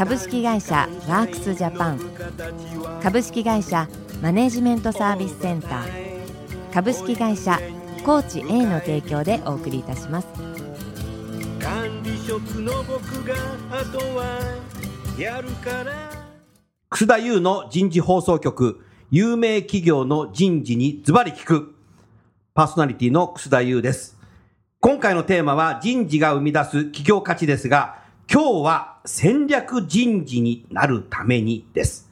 株式会社ワークスジャパン。株式会社マネジメントサービスセンター。株式会社コーチ A の提供でお送りいたします。管理職の僕があとはやるから。楠田優の人事放送局。有名企業の人事にズバリ聞く。パーソナリティの楠田優です。今回のテーマは人事が生み出す企業価値ですが今日は戦略人事になるためにです。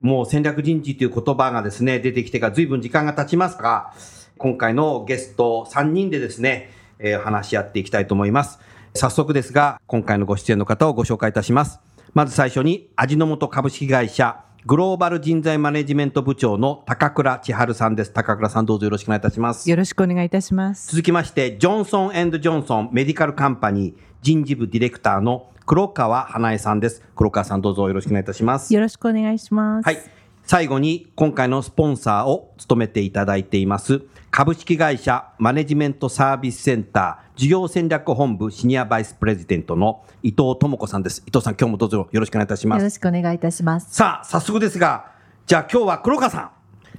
もう戦略人事という言葉がですね、出てきてから随分時間が経ちますが、今回のゲスト3人でですね、えー、話し合っていきたいと思います。早速ですが、今回のご出演の方をご紹介いたします。まず最初に、味の素株式会社グローバル人材マネジメント部長の高倉千春さんです。高倉さんどうぞよろしくお願いいたします。よろしくお願いいたします。続きまして、ジョンソンジョンソンメディカルカンパニー人事部ディレクターの黒川花江さんです。黒川さんどうぞよろしくお願いいたします。よろしくお願いします。はい。最後に今回のスポンサーを務めていただいています株式会社マネジメントサービスセンター事業戦略本部シニアバイスプレジデントの伊藤智子さんです。伊藤さん今日もどうぞよろしくお願いいたします。よろしくお願いいたします。さあ、早速ですが、じゃあ今日は黒川さん。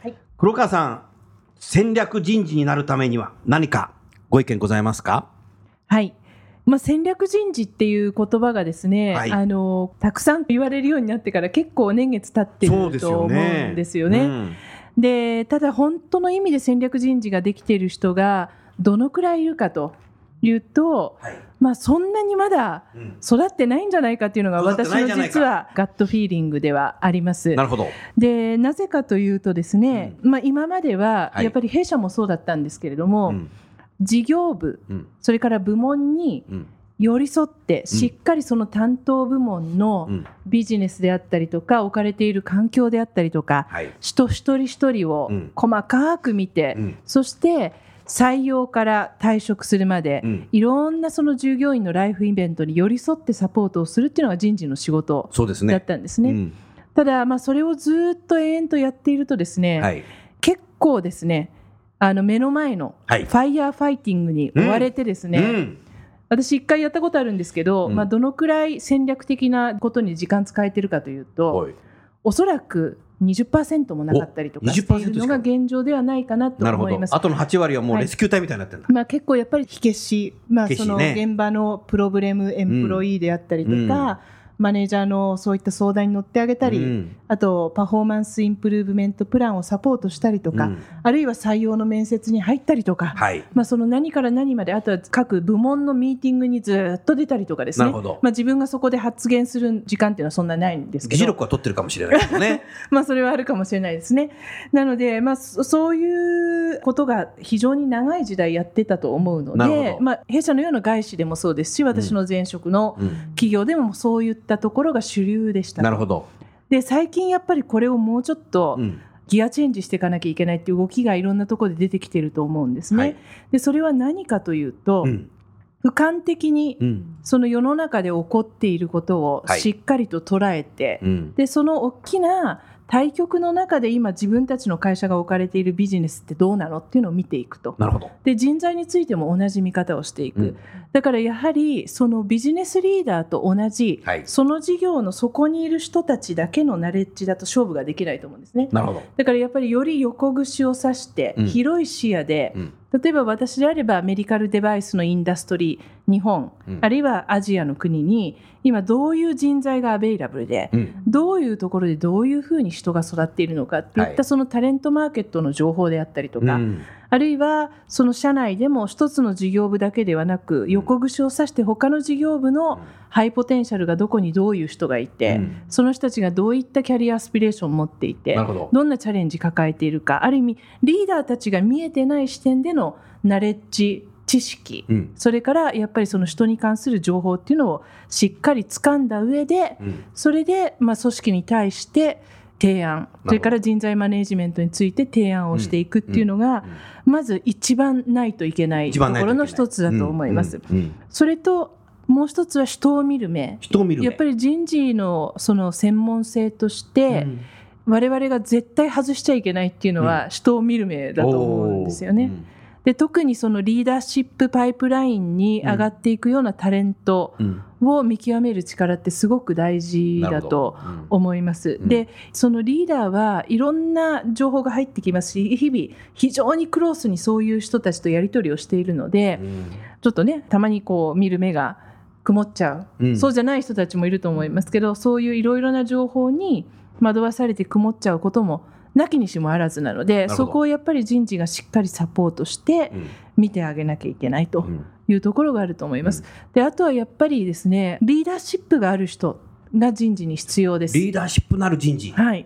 はい。黒川さん、戦略人事になるためには何かご意見ございますか？はい。まあ、戦略人事っていう言葉がですね、はい、あのたくさん言われるようになってから結構年月経ってると思うんですよね。で、ねうん、ただ本当の意味で戦略人事ができている人がどのくらいいるかというと、はい、まあ、そんなにまだ育ってないんじゃないかっていうのが私の実はガットフィーリングではあります。なるほど。でなぜかというとですね、うん、まあ、今まではやっぱり弊社もそうだったんですけれども、うん事業部、うん、それから部門に寄り添ってしっかりその担当部門のビジネスであったりとか置かれている環境であったりとか、人一人一人を細かく見て、そして採用から退職するまで、いろんなその従業員のライフイベントに寄り添ってサポートをするっていうのが人事の仕事だったんですね。ただ、まあ、それをずっと延々とやっているとですね、はい、結構ですねあの目の前のファイヤーファイティングに追われてですね、うん。うん、私一回やったことあるんですけど、うん、まあ、どのくらい戦略的なことに時間使えてるかというとおそらく20%もなかったりとかしているのが現状ではないかなと思います。あとの8割はもうレスキュー隊みたいになってるんだ。はい、まあ結構やっぱり火消し、まあその現場のプロブレムエンプロイーであったりとか、マネージャーのそういった相談に乗ってあげたり、うん、あとパフォーマンスインプルーブメントプランをサポートしたりとか、うん、あるいは採用の面接に入ったりとか、はい、まあ、その何から何まであとは各部門のミーティングにずっと出たりとかですね。まあ、自分がそこで発言する時間っていうのはそんなないんですけど。議事録は取ってるかもしれないけどね。まあそれはあるかもしれないですね。なので、まあ、そういうことが非常に長い時代やってたと思うので、まあ、弊社のような外資でもそうですし私の前職の企業でもそういったところが主流でした。なるほど。で最近やっぱりこれをもうちょっと、ギアチェンジしていかなきゃいけないっていう動きがいろんなところで出てきてると思うんですね。はい、でそれは何かというと、うん、俯瞰的にその世の中で起こっていることをしっかりと捉えて、はいうん、でその大きな対局の中で今自分たちの会社が置かれているビジネスってどうなのっていうのを見ていくと。なるほど。で人材についても同じ見方をしていく、うん、だからやはりそのビジネスリーダーと同じ、はい、その事業の底にいる人たちだけのナレッジだと勝負ができないと思うんですね。なるほど。だからやっぱりより横串を刺して広い視野で、うん。例えば私であればメディカルデバイスのインダストリー日本、うん、あるいはアジアの国に今どういう人材がアベイラブルで、うん、どういうところでどういうふうに人が育っているのかっていったそのタレントマーケットの情報であったりとか、うん。あるいはその社内でも一つの事業部だけではなく横串を刺して他の事業部のハイポテンシャルがどこにどういう人がいて、うん、その人たちがどういったキャリアアスピレーションを持っていてどんなチャレンジ抱えているかある意味リーダーたちが見えてない視点でのナレッジ知識、うん、それからやっぱりその人に関する情報っていうのをしっかり掴んだ上で、うん、それでまあ組織に対して提案。それから人材マネジメントについて提案をしていくっていうのが、まず一番ないといけないところの一つだと思います。それともう一つは人を見る目。やっぱり人事のその専門性として、我々が絶対外しちゃいけないっていうのは人を見る目だと思うんですよね。で特にそのリーダーシップパイプラインに上がっていくようなタレントを見極める力ってすごく大事だと思います。うん、でそのリーダーはいろんな情報が入ってきますし日々非常にクロースにそういう人たちとやり取りをしているので、うん、ちょっとねたまにこう見る目が曇っちゃう、うん、そうじゃない人たちもいると思いますけどそういういろいろな情報に惑わされて曇っちゃうこともなきにしもあらずなのでそこをやっぱり人事がしっかりサポートして見てあげなきゃいけないというところがあると思います。であとはやっぱりですねリーダーシップがある人が人事に必要です。リーダーシップなる人事。はい。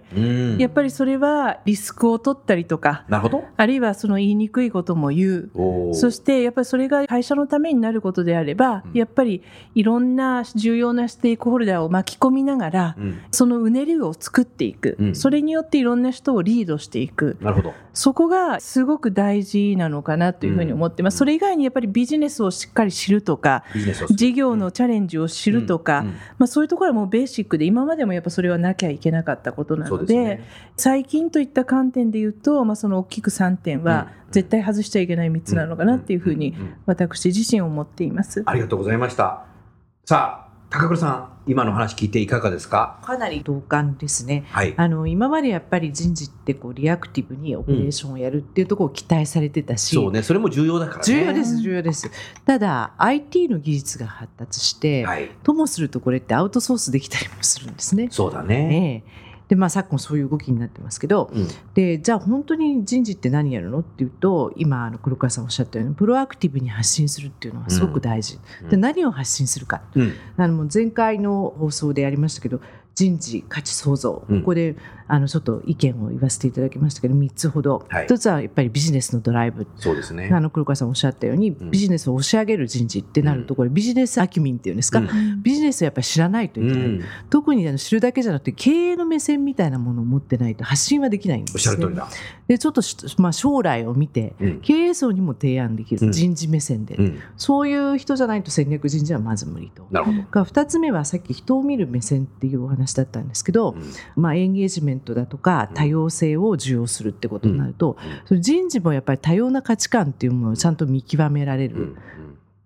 やっぱりそれはリスクを取ったりとか、なるほど。あるいはその言いにくいことも言う。そしてやっぱりそれが会社のためになることであれば、うん、やっぱりいろんな重要なステークホルダーを巻き込みながら、うん、そのうねりを作っていく、うん、それによっていろんな人をリードしていく。なるほど。そこがすごく大事なのかなというふうに思ってます。それ以外にやっぱりビジネスをしっかり知るとか、事業のチャレンジを知るとか、まあそういうところはもうベーシックで今まででもやっぱそれはなきゃいけなかったことなので、ね、最近といった観点で言うと、まあ、その大きく3点は絶対外しちゃいけない3つなのかなっていうふうに私自身思っています。ありがとうございました。さあ高倉さん今の話聞いていかがですか？かなり同感ですね、はい、あの今までやっぱり人事ってこうリアクティブにオペレーションをやるっていうところを期待されてたし、うん、そうねそれも重要だから、ね、重要です重要です。ただ IT の技術が発達して、はい、ともするとこれってアウトソースできたりもするんですね。そうだね、ええでまあ、昨今そういう動きになってますけど、うん、でじゃあ本当に人事って何やるのっていうと今あの黒川さんおっしゃったようにプロアクティブに発信するっていうのはすごく大事、うん、で何を発信するか、うん、あの前回の放送でやりましたけど人事価値創造、ここであのちょっと意見を言わせていただきましたけど3つほど、はい、1つはやっぱりビジネスのドライブ。そうですね。あの黒川さんおっしゃったように、ビジネスを押し上げる人事ってなるとこれ、ビジネスアキュミンっていうんですか、うん、ビジネスをやっぱり知らないといけない、うん、特にあの知るだけじゃなくて経営の目線みたいなものを持ってないと発信はできないんです、ね、おっしゃる通りだ。でちょっと、まあ、将来を見て、経営層にも提案できる、人事目線で、そういう人じゃないと戦略人事はまず無理と。なるほど。2つ目はさっき人を見る目線っていうお話だったんですけど、まあ、エンゲージメントだとか多様性を受容するってことになると、うん、人事もやっぱり多様な価値観っていうものをちゃんと見極められる。うん。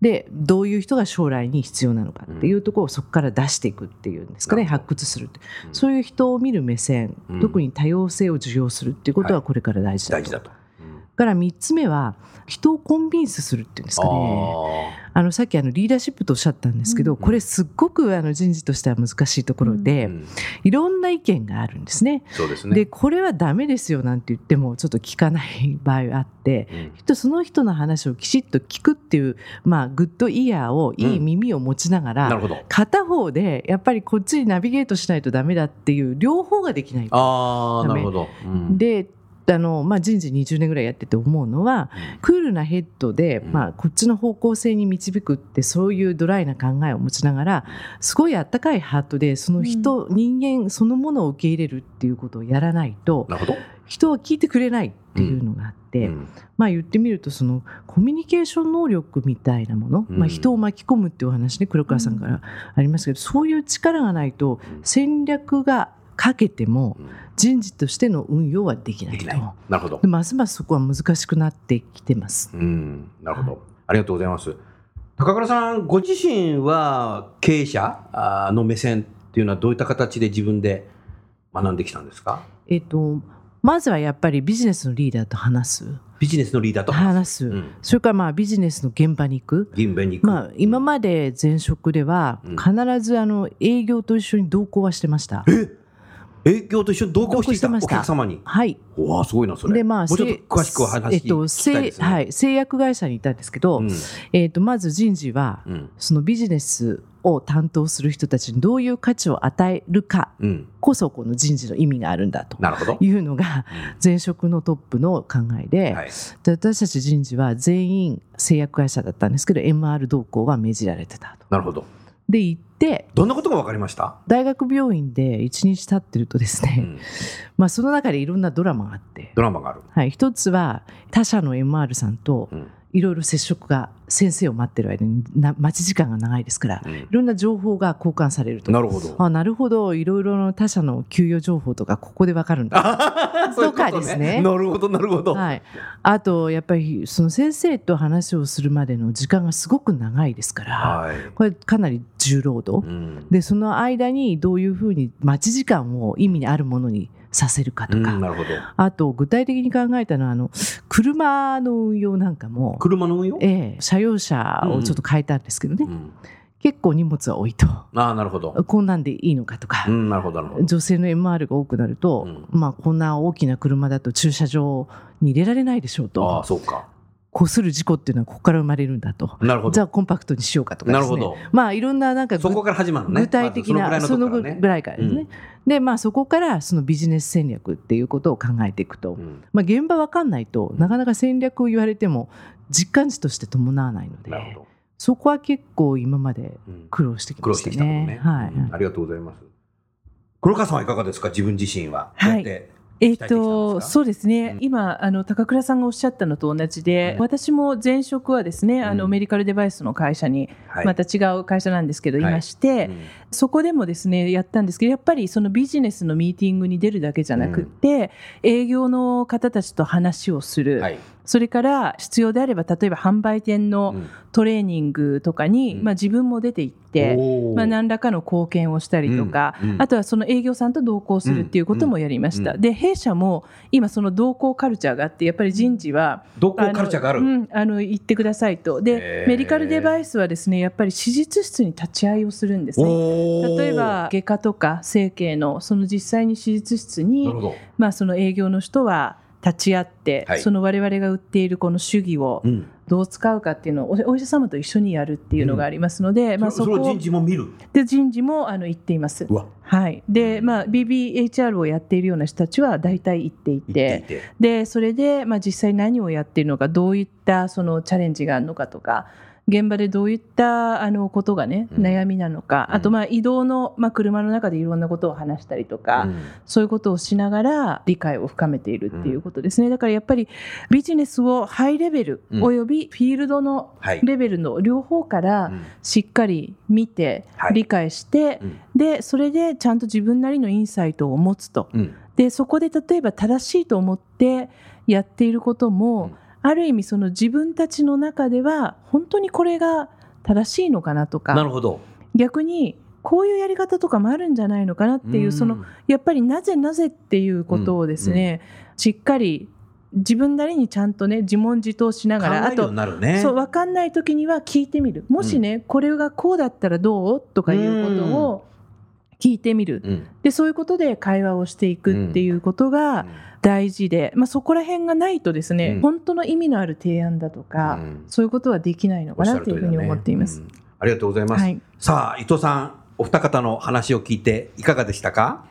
でどういう人が将来に必要なのかっていうところをそこから出していくっていうんですかね、発掘するって、そういう人を見る目線、特に多様性を受容するっていうことはこれから大事だと。はい、から3つ目は人をコンビンスするっていうんですかねあのさっきあのリーダーシップとおっしゃったんですけど、これすっごくあの人事としては難しいところで、うん、いろんな意見があるんですね。そうですね。でこれはダメですよなんて言ってもちょっと聞かない場合があって、うん、その人の話をきちっと聞くっていう、まあ、グッドイヤーをいい耳を持ちながら、うん、片方でやっぱりこっちにナビゲートしないとダメだっていう両方ができないとあなるほど、うん、であの、まあ、人事20年ぐらいやってて思うのは、クールなヘッドで、まあ、こっちの方向性に導くってそういうドライな考えを持ちながらすごいあったかいハートでその人、うん、人間そのものを受け入れるっていうことをやらないと人は聞いてくれないっていうのがあって、うん、まあ言ってみるとそのコミュニケーション能力みたいなもの、まあ、人を巻き込むっていうお話ね黒川さんからありますけど、そういう力がないと戦略がかけても人事としての運用はできないと。なるほど。ますますそこは難しくなってきてます。うん、なるほど、はい、ありがとうございます。高倉さん、ご自身は経営者の目線っていうのはどういった形で自分で学んできたんですか？えっ、とまずはやっぱりビジネスのリーダーと話す。ビジネスのリーダーと話す。うん、それからまあビジネスの現場に行く。現場に行く。まあ今まで前職では必ずあの営業と一緒に同行はしてました。え営業と一緒に同行していた？お客様に？はい。わあ、すごいな、それ。で、まあ、もうちょっと詳しく話えっと、製、はい、製薬会社にいたんですけど、うん、えっと、まず人事は、うん、そのビジネスを担当する人たちにどういう価値を与えるかこそこの人事の意味があるんだというのが前職のトップの考えで,、で私たち人事は全員製薬会社だったんですけど MR 同行は命じられてたと。なるほどで行ってどんなことが分かりました？大学病院で一日経ってるとですね、うん、まあその中でいろんなドラマがあって。ドラマがある、はい、一つは他社の MR さんと、うんいろいろ接触が先生を待ってる間にな待ち時間が長いですから、うん、いろんな情報が交換されると。なるほど。あなるほど。いろいろな他社の給与情報とかここで分かるんだ。とかですね。なるほどなるほど、はい、あとやっぱりその先生と話をするまでの時間がすごく長いですから、はい、これかなり重労働、うん、でその間にどういうふうに待ち時間を意味にあるものにさせるかとか、うん、あと具体的に考えたのはあの車の運用なんかも車の運用、ええ、車用車をちょっと変えたんですけどね、うん、結構荷物は多いと。あなるほど。こんなんでいいのかとか、うん、なるほど女性の MR が多くなると、まあ、こんな大きな車だと駐車場に入れられないでしょうと。あそうかこする事故っていうのはここから生まれるんだと。なるほど。じゃあコンパクトにしようかとか、ね、なるほど。まあいろんななんかそこから始まる、ね、具体的な、ま、そのぐらいからですね、うん、でまあそこからそのビジネス戦略っていうことを考えていくと、うん、まあ現場わかんないとなかなか戦略を言われても実感値として伴わないのでそこは結構今まで苦労してきましたね。うん、ね。はい、ありがとうございます。黒川さんはいかがですか？自分自身は。はい。えっと、そうですね、うん、今あの高倉さんがおっしゃったのと同じで、うん、私も前職はですね、あのメディカルデバイスの会社に、また違う会社なんですけど、い、まして、はい、そこでもですねやったんですけどやっぱりそのビジネスのミーティングに出るだけじゃなくて、営業の方たちと話をする。はいそれから必要であれば例えば販売店のトレーニングとかに、うん、まあ、自分も出て行って、まあ、何らかの貢献をしたりとか、うん。うん、あとはその営業さんと同行するっていうこともやりました、で弊社も今その同行カルチャーがあってやっぱり人事は同行カルチャーがある。あの言ってくださいと。でメディカルデバイスはですねやっぱり手術室に立ち会いをするんですね。例えば外科とか整形のその実際に手術室にまあその営業の人は立ち会って、はい、その我々が売っているこの主義をどう使うかっていうのをお医者様と一緒にやるっていうのがありますので、うん、まあ、そこ人事も見る？で人事もあの言っています。はい。でまあ、BBHR をやっているような人たちは大体行っていて。でそれで、まあ、実際何をやっているのかどういったそのチャレンジがあるのかとか現場でどういったあのことがね、悩みなのか、うん、あとまあ移動の、まあ、車の中でいろんなことを話したりとか、うん、そういうことをしながら理解を深めているっていうことですね、だからやっぱりビジネスをハイレベル、およびフィールドのレベルの両方からしっかり見て、理解して、でそれでちゃんと自分なりのインサイトを持つと、でそこで例えば正しいと思ってやっていることも、ある意味その自分たちの中では本当にこれが正しいのかなとかなるほど。逆にこういうやり方とかもあるんじゃないのかなっていうそのやっぱりなぜなぜっていうことをですね、しっかり自分なりにちゃんとね自問自答しながら、あとそう分かんない時には聞いてみる。もしね、これがこうだったらどう？とかいうことを聞いてみる、でそういうことで会話をしていくっていうことが、大事で、まあ、そこら辺がないとですね、うん、本当の意味のある提案だとか、うん、そういうことはできないのかなというふうに思っています。ねうん、ありがとうございます。はい、さあ伊藤さんお二方の話を聞いていかがでしたか？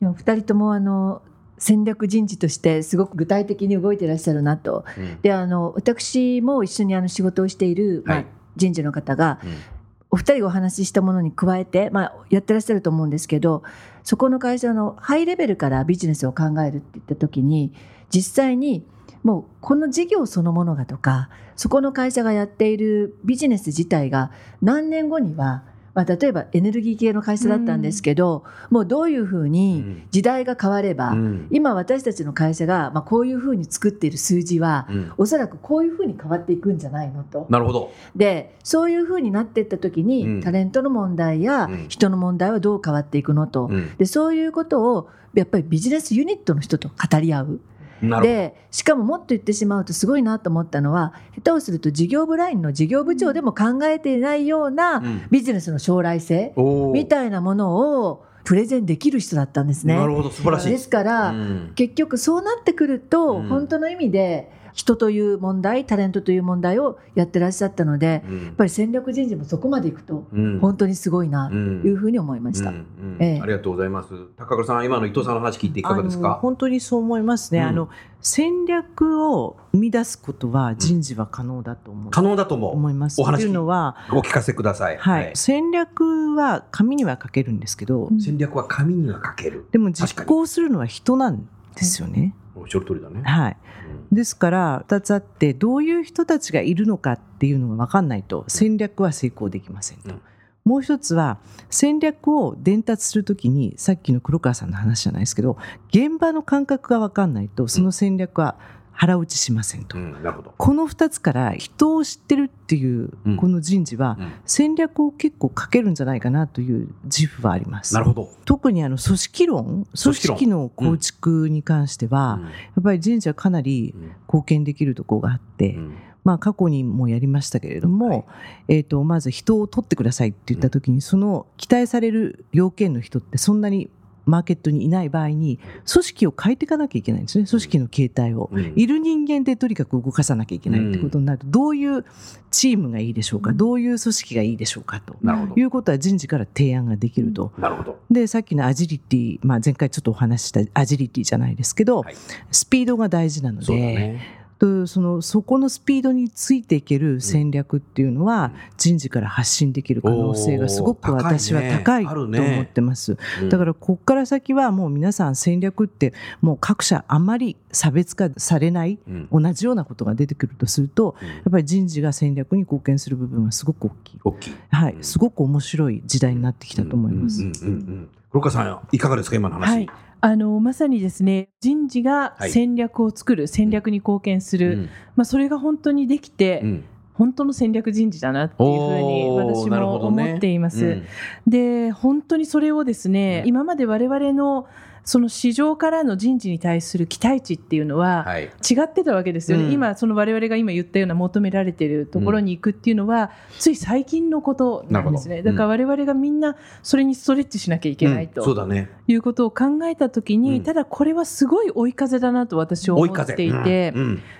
お二人ともあの戦略人事としてすごく具体的に動いていらっしゃるなと、であの私も一緒にあの仕事をしている、まあ、人事の方が、お二人がお話ししたものに加えて、まあ、やってらっしゃると思うんですけどそこの会社のハイレベルからビジネスを考えるって言った時に実際にもうこの事業そのものがとかそこの会社がやっているビジネス自体が何年後にはまあ、例えばエネルギー系の会社だったんですけど、うん、もうどういうふうに時代が変われば、うん、今私たちの会社がまあこういうふうに作っている数字は、うん、おそらくこういうふうに変わっていくんじゃないのと。なるほど。でそういうふうになっていった時に、タレントの問題や人の問題はどう変わっていくのと、でそういうことをやっぱりビジネスユニットの人と語り合う。でしかももっと言ってしまうとすごいなと思ったのは下手をすると事業部ラインの事業部長でも考えていないようなビジネスの将来性みたいなものをプレゼンできる人だったんですね。なるほど素晴らしい。ですから、うん、結局そうなってくると、うん、本当の意味で人という問題タレントという問題をやってらっしゃったので、やっぱり戦略人事もそこまでいくと本当にすごいなというふうに思いました、ええ、ありがとうございます。高倉さん今の伊藤さんの話聞いていかがですか？本当にそう思いますね、あの戦略を生み出すことは人事は可能だと思う、可能だと思う。思います。お話というのはお聞かせください、はい、はい、戦略は紙には書けるんですけど、戦略は紙には書けるでも実行するのは人なんですよね、おっしゃる通りだね。はい、ですから2つあってどういう人たちがいるのかっていうのが分かんないと戦略は成功できませんと。うん。もう一つは戦略を伝達するときにさっきの黒川さんの話じゃないですけど現場の感覚が分かんないとその戦略は腹落ちしませんと、うん、この2つから人を知ってるっていうこの人事は戦略を結構かけるんじゃないかなという自負はあります。なるほど。特にあの組織論組織の構築に関しては、やっぱり人事はかなり貢献できるところがあって。まあ、過去にもやりましたけれども、はい、えーと、まず人を取ってくださいって言った時に、その期待される要件の人ってそんなにマーケットにいない場合に組織を変えていかなきゃいけないんですね。組織の形態を、うん、いる人間でとにかく動かさなきゃいけないってことになると、どういうチームがいいでしょうかどういう組織がいいでしょうかと。いうことは人事から提案ができると。なるほど。でさっきのアジリティ、まあ、前回ちょっとお話ししたアジリティじゃないですけど、はい、スピードが大事なので。そのそこのスピードについていける戦略っていうのは、人事から発信できる可能性がすごく私は高いと思ってます、だからここから先はもう皆さん戦略ってもう各社あまり差別化されない、同じようなことが出てくるとすると、やっぱり人事が戦略に貢献する部分はすごく大きい。大きい、はい、すごく面白い時代になってきたと思います。黒川さんいかがですか？今の話、はいあのまさにですね人事が戦略を作る、はい、戦略に貢献する、うん、まあ、それが本当にできて、うん、本当の戦略人事だなっていうふうに私も思っています。ね。うん、で本当にそれをですね、今まで我々のその市場からの人事に対する期待値っていうのは違ってたわけですよね、はいうん、今、その我々が今言ったような求められているところに行くっていうのは、つい最近のことなんですね、だから我々がみんなそれにストレッチしなきゃいけないと、うん、ね、いうことを考えたときに、ただこれはすごい追い風だなと私は思っていて、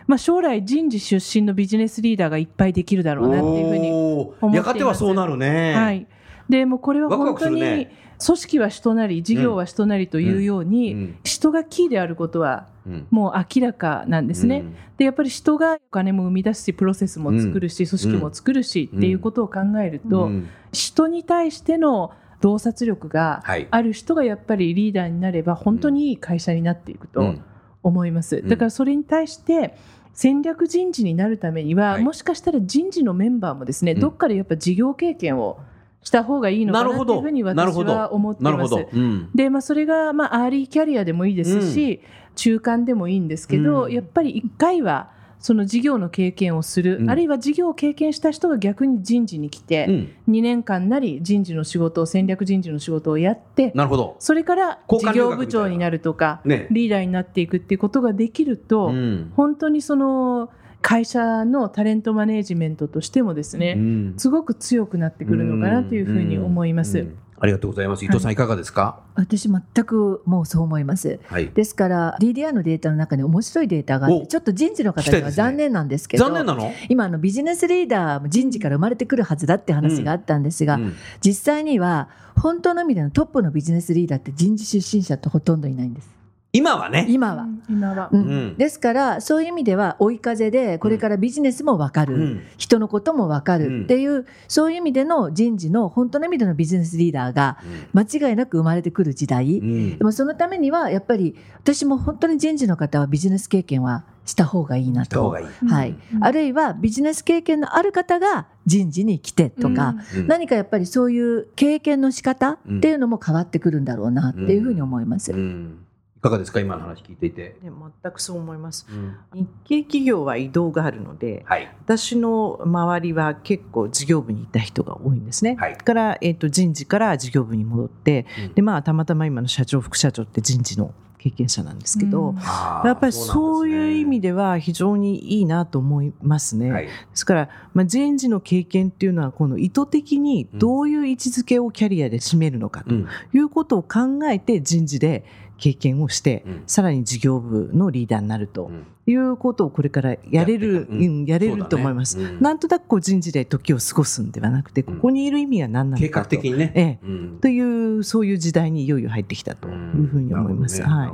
まあ、将来、人事出身のビジネスリーダーがいっぱいできるだろうなっていうふうに思っています。やがてはそうなるね、はいでもこれは本当に組織は人なり事業は人なりというように、人がキーであることはもう明らかなんですね。でやっぱり人がお金も生み出すしプロセスも作るし、組織も作るしっていうことを考えると、人に対しての洞察力がある人がやっぱりリーダーになれば本当にいい会社になっていくと思います。だからそれに対して戦略人事になるためには、もしかしたら人事のメンバーもですね、どっかでやっぱ事業経験をした方がいいのかなというふうに私は思っています。うん、で、まあ、それが、まあ、アーリーキャリアでもいいですし、うん、中間でもいいんですけど、うん、やっぱり1回はその事業の経験をする、あるいは事業を経験した人が逆に人事に来て、うん、2年間なり人事の仕事を戦略人事の仕事をやってなるほど。それから事業部長になるとか、ね、リーダーになっていくっていうことができると、本当にその。会社のタレントマネジメントとしてもですね、うん、すごく強くなってくるのかなというふうに思います。ありがとうございます。伊藤さん、いかがですか？私全くもうそう思います。はい、ですから DDR のデータの中に面白いデータがあって、ちょっと人事の方には残念なんですけど、ね、残念なの？今のビジネスリーダーも人事から生まれてくるはずだって話があったんですが、うんうん、実際には本当の意味でのトップのビジネスリーダーって人事出身者ってほとんどいないんです。今はね。今は。今は、うん。ですから、そういう意味では追い風で、これからビジネスも分かる、うん、人のことも分かるっていう、そういう意味での人事の本当の意味でのビジネスリーダーが間違いなく生まれてくる時代。でもそのためには、やっぱり私も本当に人事の方はビジネス経験はした方がいいなと。はい。あるいはビジネス経験のある方が人事に来てとか、うん、何かやっぱりそういう経験の仕方っていうのも変わってくるんだろうなっていうふうに思います。うんかがですか？今の話聞いていて。全くそう思います、うん、日系企業は移動があるので、はい、私の周りは結構事業部にいた人が多いんですね。はい、から、えーと、人事から事業部に戻って、うん、でまあたまたま今の社長副社長って人事の経験者なんですけど、うん、やっぱりそういう意味では非常にいいなと思いますね。はい、ですから、まあ、人事の経験っていうのはこの意図的にどういう位置づけをキャリアで占めるのかということを考えて人事で経験をして、さらに事業部のリーダーになるということをこれからやれる、やれると思います。なんとなくこう人事で時を過ごすんではなくて、ここにいる意味は何なのかと。計画的にね。ええ、というそういう時代にいよいよ入ってきたというふうに思います。はい。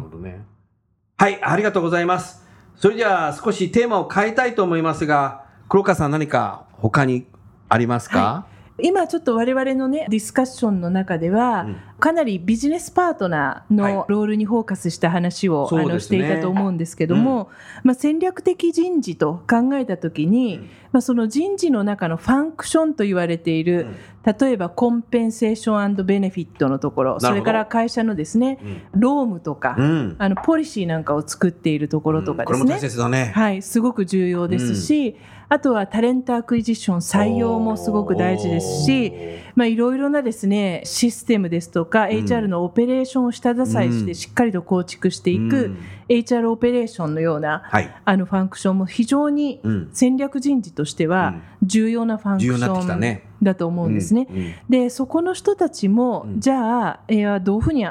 はい、ありがとうございます。それじゃあ少しテーマを変えたいと思いますが、黒川さん何か他にありますか、はい今ちょっと我々のねディスカッションの中では、うん、かなりビジネスパートナーのロールにフォーカスした話を、はい、あのしていたと思うんですけども、うん、まあ、戦略的人事と考えた時に、うん、まあ、その人事の中のファンクションと言われている、例えばコンペンセーションベネフィットのところそれから会社のですね、労務とか、あのポリシーなんかを作っているところとかですね,、ね。はい、すごく重要ですし、あとは talent acquisition 採用もすごく大事ですし、まあ、いろいろなですねシステムですとか、HR のオペレーションを下支えしてしっかりと構築していく、HR オペレーションのような、あのファンクションも非常に戦略人事としては重要なファンクションだと思うんですね。でそこの人たちも、じゃあ、えー、どういうふうに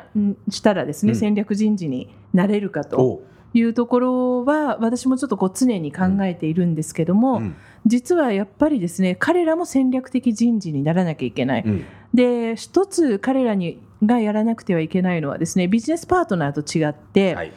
したらですね、戦略人事になれるかと。いうところは私もちょっとこう常に考えているんですけども、うん、実はやっぱりですね彼らも戦略的人事にならなきゃいけない。うん、で一つ彼らにがやらなくてはいけないのはですねビジネスパートナーと違って、はい、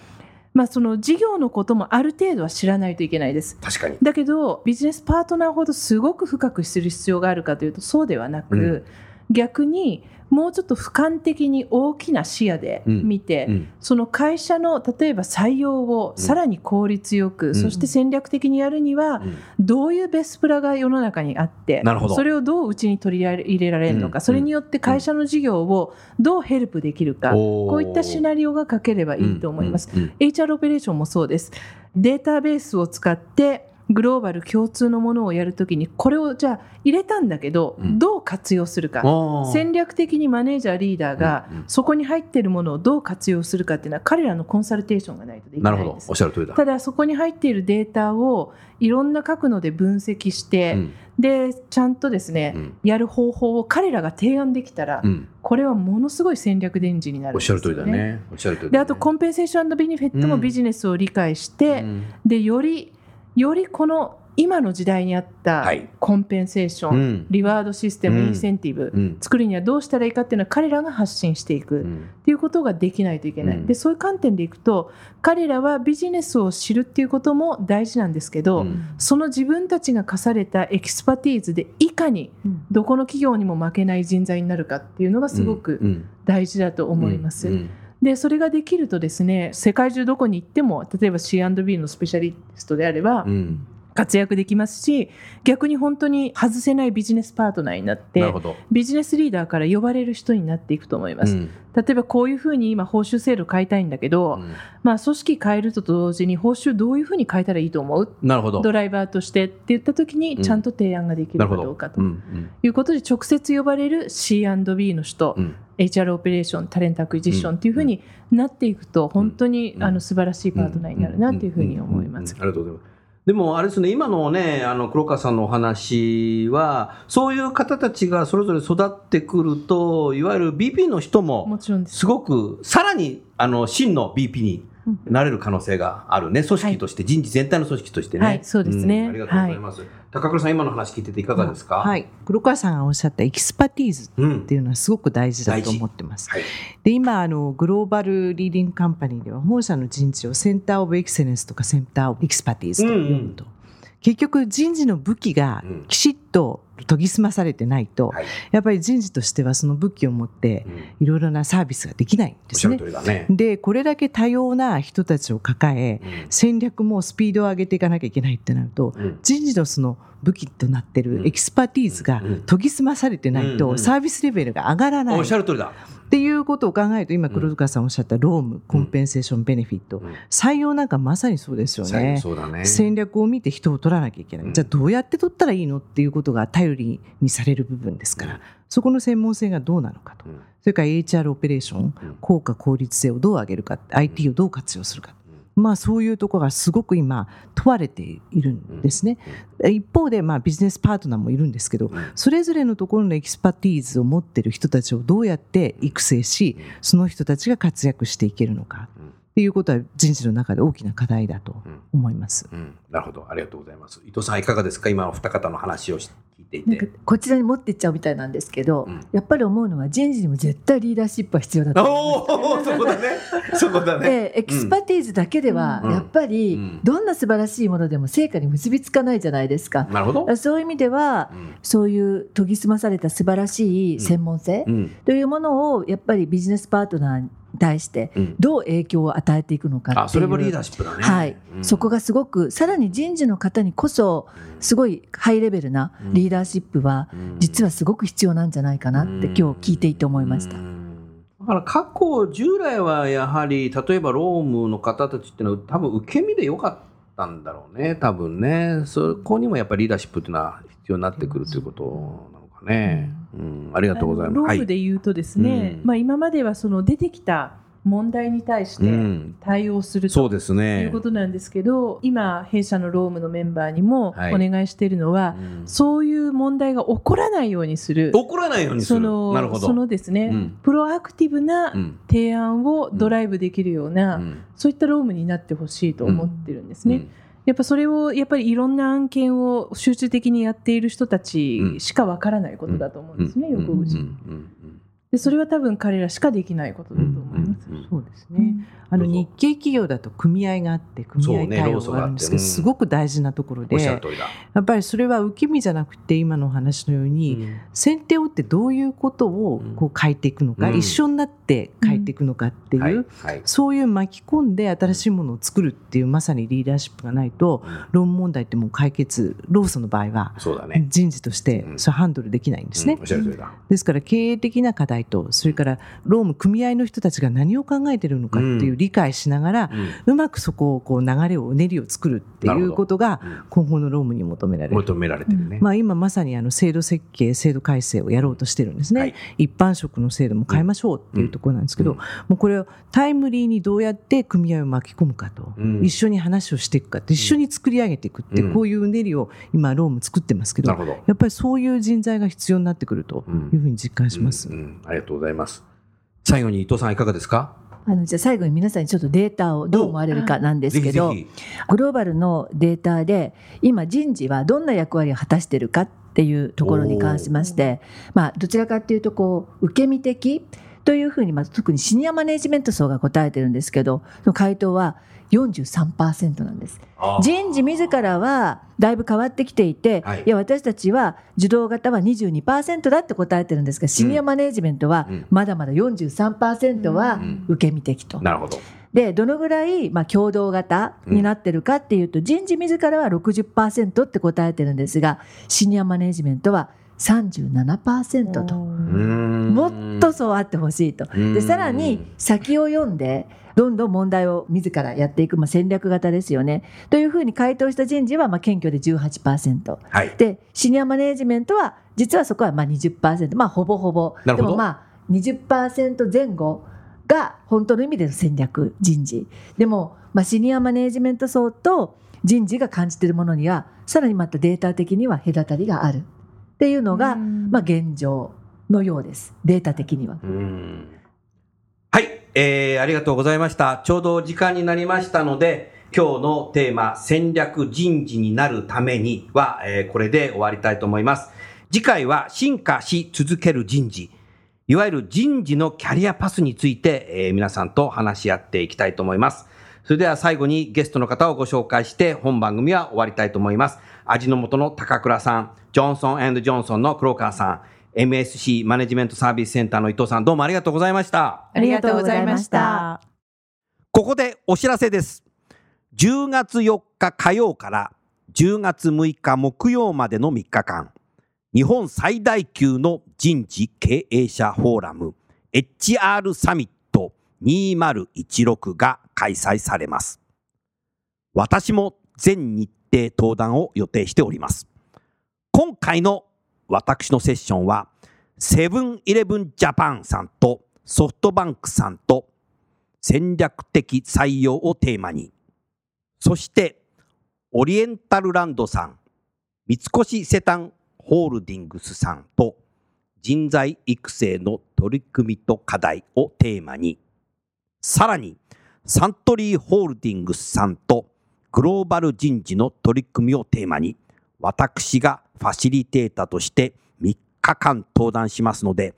まあ、その事業のこともある程度は知らないといけないです。確かに。だけどビジネスパートナーほどすごく深く知る必要があるかというとそうではなく、うん、逆にもうちょっと俯瞰的に大きな視野で見て、うん。うん、その会社の例えば採用をさらに効率よく、うん、そして戦略的にやるには、どういうベスプラが世の中にあってそれをどううちに取り入れられるのか、それによって会社の事業をどうヘルプできるか、こういったシナリオが書ければいいと思います。HR オペレーションもそうです。データベースを使ってグローバル共通のものをやるときにこれをじゃあ入れたんだけど、どう活用するか。戦略的にマネージャーリーダーがそこに入っているものをどう活用するかっていうのは彼らのコンサルテーションがないとできないですおっしゃる通りだ。ただそこに入っているデータをいろんな角度で分析して、うん、でちゃんとですね、うん、やる方法を彼らが提案できたら、うん、これはものすごい戦略電池になるんですよ、ね、おっしゃる通りだね。おっしゃる通り、ね、であとコンペンセーションベネフィットもビジネスを理解して、でよりよりこの今の時代にあったcompensation、はい、 reward システム、インセンティブ、うん、作るにはどうしたらいいかっていうのは彼らが発信していく。っていうことができないといけない、うん、でそういう観点でいくと彼らはビジネスを知るっていうことも大事なんですけど、うん、その自分たちが課された expertise でいかにどこの企業にも負けない人材になるかっていうのがすごく大事だと思います。でそれができるとですね世界中どこに行っても例えば C&B のスペシャリストであれば、うん。活躍できますし逆に本当に外せないビジネスパートナーになってビジネスリーダーから呼ばれる人になっていくと思います、うん、例えばこういうふうに今報酬制度変えたいんだけど、うん、まあ、組織変えると同時に報酬どういうふうに変えたらいいと思う？なるほど。ドライバーとしてって言った時にちゃんと提案ができるかどうかということで直接呼ばれる C&B の人、うん。HR オペレーション talent acquisition というふうになっていくと本当にあの素晴らしいパートナーになるなというふうに思います。ありがとうございますでもあれですね、今のね、あの黒川さんのお話は、そういう方たちがそれぞれ育ってくると、いわゆる BP の人も、すごく、さらにあの真の BP になれる可能性があるね、組織として、はい、人事全体の組織としてね。はい、そうですね、うん、ありがとうございます。はい、高倉さん、今の話聞いてていかがですか、はい、黒川さんがおっしゃった expertise っていうのはすごく大事だと思ってます。はい、で、今あの、 global leading company では、本社の人事を Center of Excellence とか Center of Expertise と呼ぶと。うん。うん結局人事の武器がきちっと研ぎ澄まされてないと、やっぱり人事としてはその武器を持っていろいろなサービスができないんですね。ね。でこれだけ多様な人たちを抱え、戦略もスピードを上げていかなきゃいけないってなると、人事のその武器となってる expertise が研ぎ澄まされてないとサービスレベルが上がらない。おっしゃる通りだ。っていうことを考えると今黒川さんおっしゃった労務、compensation benefit、採用なんかまさにそうですよね、ね、戦略を見て人を取らなきゃいけない、じゃあどうやって取ったらいいのっていうことが頼りにされる部分ですから、そこの専門性がどうなのかと、それから HR オペレーション、効果効率性をどう上げるか IT をどう活用するか。まあ、そういうところがすごく今問われているんですね。一方でまあビジネスパートナーもいるんですけどそれぞれのところの expertise を持っている人たちをどうやって育成しその人たちが活躍していけるのか。っていうことは人事の中で大きな課題だと思います、うん。うん、なるほど。ありがとうございます。伊藤さんいかがですか？今の二方の話を聞いていて。こちらに持っていっちゃうみたいなんですけど、うん、やっぱり思うのは人事にも絶対リーダーシップは必要だと思いそこだね。そこだね。で expertise だけではやっぱりどんな素晴らしいものでも成果に結びつかないじゃないですか。なるほど。そういう意味では、そういう研ぎ澄まされた素晴らしい専門性というものをやっぱりビジネスパートナー対してどう影響を与えていくのかっていう、うん、それもリーダーシップだね、はい、うん、そこがすごくさらに人事の方にこそすごいハイレベルなリーダーシップは実はすごく必要なんじゃないかなって今日聞いていて思いました。だから過去従来はやはり例えばロームの方たちっていうのは多分受け身でよかったんだろうね。多分ね。そこにもやっぱりリーダーシップっていうのは必要になってくるということなのかね。うん、ありがとうございます。ロープで言うとですね、はい、まあ今まではその出てきた問題に対して対応する、うん、そうですね。いうことなんですけど今弊社のロームのメンバーにもお願いしているのは、はいうん、そういう問題が起こらないようにする。起こらないようにする。そのそのですね、うん、プロアクティブな提案をドライブできるような、そういったロームになってほしいと思ってるんですね。やっぱそれをやっぱりいろんな案件を集中的にやっている人たちしかわからないことだと思うんですね、横口。でそれは多分彼らしかできないことだと思います。そうですね。あの日系企業だと組合があって組合対応があるんですけど、すごく大事なところで、やっぱりそれは受け身じゃなくて今の話のように、先手を打ってどういうことをこう変えていくのか、一緒になって変えていくのかっていう、そういう巻き込んで新しいものを作るっていうまさにリーダーシップがないと、論問題ってもう解決ローソンの場合は人事としてそれハンドルできないんですね。ですから経営的な課題と。それから労務組合の人たちが何を考えているのかっていう理解しながら、うまくそこをこう流れをうねりを作るっていうことが今後の労務に求められる。求められてるね。まあ今まさにあの制度設計制度改正をやろうとしてるんですね。はい、一般職の制度も変えましょうっていうところなんですけど、もうこれをタイムリーにどうやって組合を巻き込むかと、一緒に話をしていくかって一緒に作り上げていくって、こういううねりを今労務作ってますけど、やっぱりそういう人材が必要になってくるというふうに実感します。ありがとうございます。最後に伊藤さんいかがですか？あのじゃあ最後に皆さんにちょっとデータをどう思われるかなんですけどグローバルのデータで今人事はどんな役割を果たしているかっていうところに関しまして、まあ、どちらかというとこう受け身的というふうに、まあ、特にシニアマネジメント層が答えてるんですけどその回答は43%なんです。人事自らはだいぶ変わってきていて、はい、いや私たちは受動型は22%だって答えてるんですがシニアマネジメントはまだまだ43%は受け身的と。なるほど。でどのぐらい、まあ、共同型になってるかっていうと、人事自らは60%って答えてるんですがシニアマネジメントは37%と。もっとそうあってほしいと。でさらに先を読んでどんどん問題を自らやっていく、まあ、戦略型ですよね。というふうに回答した人事はまあ謙虚で18%、はい、でシニアマネジメントは実はそこはまあ20%、まあ、ほぼほぼ。でもまあ20%前後が本当の意味での戦略人事。でも、まあ、シニアマネジメント層と人事が感じているものにはさらにまたデータ的には隔たりがあるっていうのが、まあ、現状のようですデータ的には。はいえー、ありがとうございました。ちょうど時間になりましたので、今日のテーマ、戦略人事になるためには、えー、これで終わりたいと思います。次回は進化し続ける人事。いわゆる人事のキャリアパスについて、えー、皆さんと話し合っていきたいと思います。それでは最後にゲストの方をご紹介して本番組は終わりたいと思います。味の素の高倉さん、ジョンソンジョンソンの黒川さん、MSC マネジメントサービスセンターの伊藤さんどうもありがとうございました。ありがとうございました。ここでお知らせです。10月4日火曜から10月6日木曜までの3日間日本最大級の人事経営者フォーラム HR サミット2016が開催されます。私も全日程登壇を予定しております。今回の私のセッションは、セブンイレブンジャパンさんとソフトバンクさんと戦略的採用をテーマに、そしてオリエンタルランドさん、三越セタンホールディングスさんと人材育成の取り組みと課題をテーマに、さらにサントリーホールディングスさんとグローバル人事の取り組みをテーマに、私がファシリテータとして3日間登壇しますので、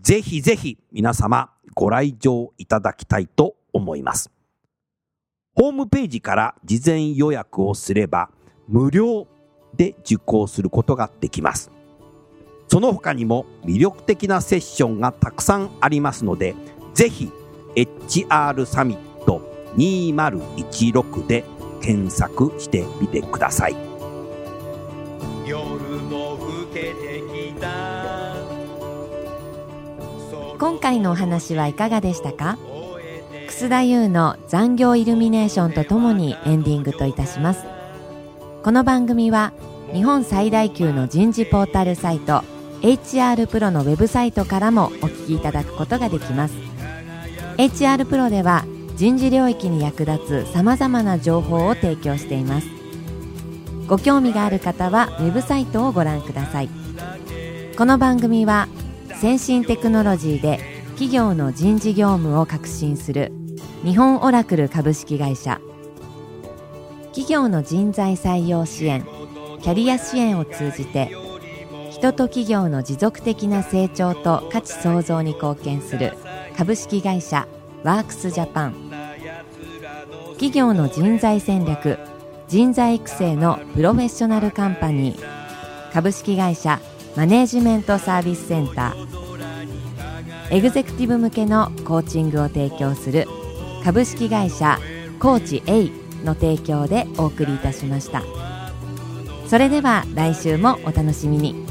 ぜひぜひ皆様ご来場いただきたいと思います。ホームページから事前予約をすれば無料で受講することができます。その他にも魅力的なセッションがたくさんありますので、ぜひ HR サミット2016で検索してみてください。夜も更けてきた。今回のお話はいかがでしたか？楠田優の残業イルミネーションとともにエンディングといたします。この番組は日本最大級の人事ポータルサイト HR プロのウェブサイトからもお聞きいただくことができます。HR プロでは人事領域に役立つさまざまな情報を提供しています。ご興味がある方はウェブサイトをご覧ください。この番組は先進テクノロジーで企業の人事業務を革新する日本オラクル株式会社。企業の人材採用支援キャリア支援を通じて人と企業の持続的な成長と価値創造に貢献する株式会社ワークスジャパン。企業の人材戦略人材育成のプロフェッショナルカンパニー株式会社マネージメントサービスセンターエグゼクティブ向けのコーチングを提供する株式会社コーチ A の提供でお送りいたしました。それでは来週もお楽しみに「